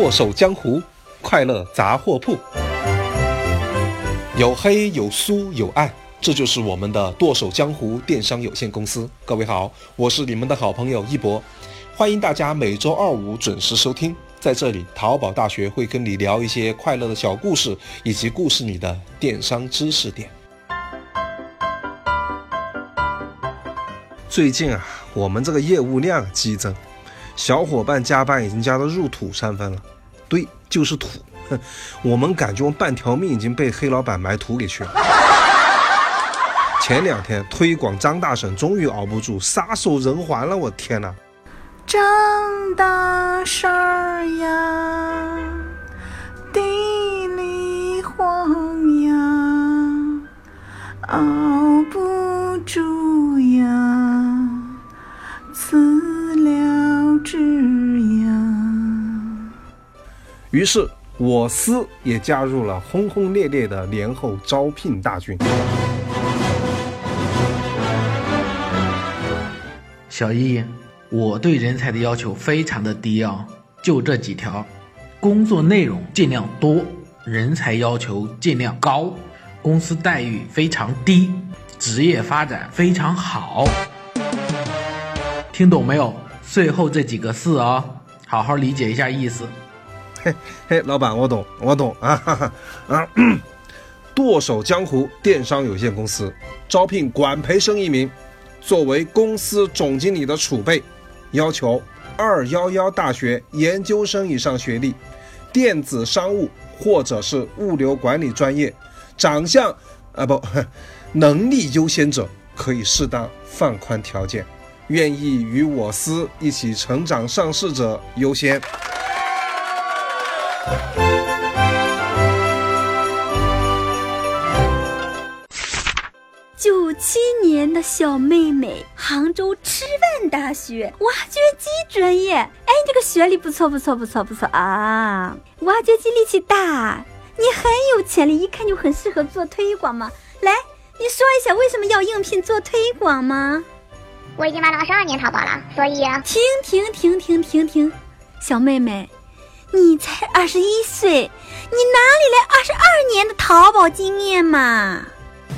剁手江湖，快乐杂货铺，有黑有酥有爱，这就是我们的剁手江湖电商有限公司。各位好，我是你们的好朋友一博，欢迎大家每周二五准时收听。在这里，淘宝大学会跟你聊一些快乐的小故事，以及故事里的电商知识点。最近啊，我们这个业务量激增。小伙伴加班已经加到入土三分了，对，就是土。哼，我们感觉我半条命已经被黑老板埋土里去了。前两天推广张大婶终于熬不住，撒手人寰了。我天哪！张大婶呀，于是，我司也加入了轰轰烈烈的年后招聘大军。小易，我对人才的要求非常的低啊，就这几条：工作内容尽量多，人才要求尽量高，公司待遇非常低，职业发展非常好。听懂没有？最后这几个字啊，好好理解一下意思。嘿，嘿，老板，我懂，我懂啊！啊，剁手江湖电商有限公司招聘管培生一名，作为公司总经理的储备，要求二幺幺大学研究生以上学历，电子商务或者是物流管理专业，长相啊不，能力优先者可以适当放宽条件，愿意与我司一起成长上市者优先。九七年的小妹妹，杭州师范大学挖掘机专业。哎，这个学历不错，不错，不错，不错啊！挖掘机力气大，你很有潜力，一看就很适合做推广嘛。来，你说一下为什么要应聘做推广吗？我已经玩了二十二年淘宝了，所以停停停停停停，小妹妹。你才二十一岁，你哪里来二十二年的淘宝经验嘛？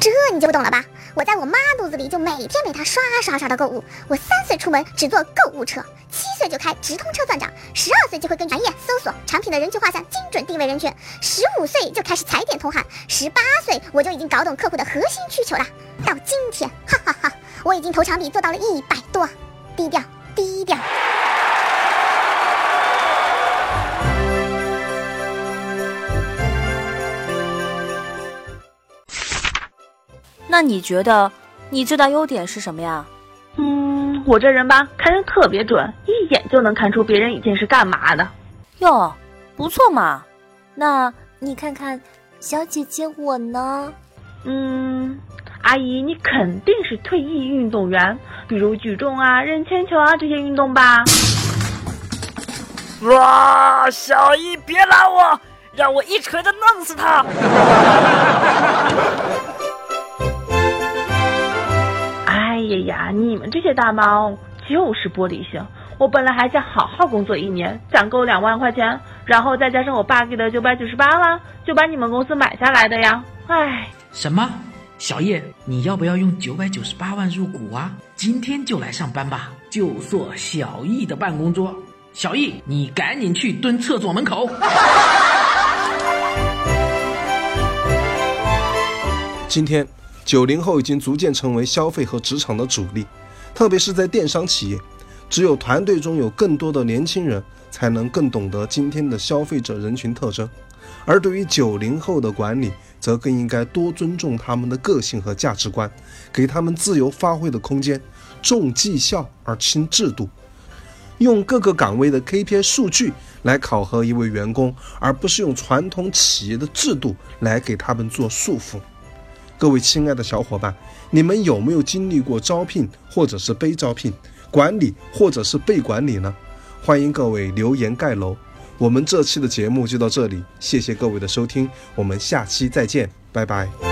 这你就不懂了吧？我在我妈肚子里就每天陪她刷刷刷的购物。我三岁出门只坐购物车，七岁就开直通车算账，十二岁就会根据行业搜索产品的人群画像，精准定位人群，十五岁就开始踩点通喊，十八岁我就已经搞懂客户的核心需求了。到今天，哈哈哈，我已经投场比做到了一百多，低调低调。那你觉得你最大优点是什么呀？嗯，我这人吧，看人特别准，一眼就能看出别人已经是干嘛的。哟，不错嘛。那你看看小姐姐我呢？嗯，阿姨，你肯定是退役运动员，比如举重啊、扔铅球啊这些运动吧？哇，小易别拦我，让我一锤子弄死他！这大妈就是玻璃心。我本来还想好好工作一年，攒够两万块钱，然后再加上我爸给的九百九十八万，就把你们公司买下来的呀。哎，什么？小叶，你要不要用九百九十八万入股啊？今天就来上班吧，就坐小易的办公桌。小易，你赶紧去蹲厕所门口。今天。九零后已经逐渐成为消费和职场的主力，特别是在电商企业，只有团队中有更多的年轻人，才能更懂得今天的消费者人群特征。而对于九零后的管理，则更应该多尊重他们的个性和价值观，给他们自由发挥的空间，重绩效而轻制度，用各个岗位的 KPI 数据来考核一位员工，而不是用传统企业的制度来给他们做束缚。各位亲爱的小伙伴，你们有没有经历过招聘或者是被招聘、管理或者是被管理呢？欢迎各位留言盖楼。我们这期的节目就到这里，谢谢各位的收听，我们下期再见，拜拜。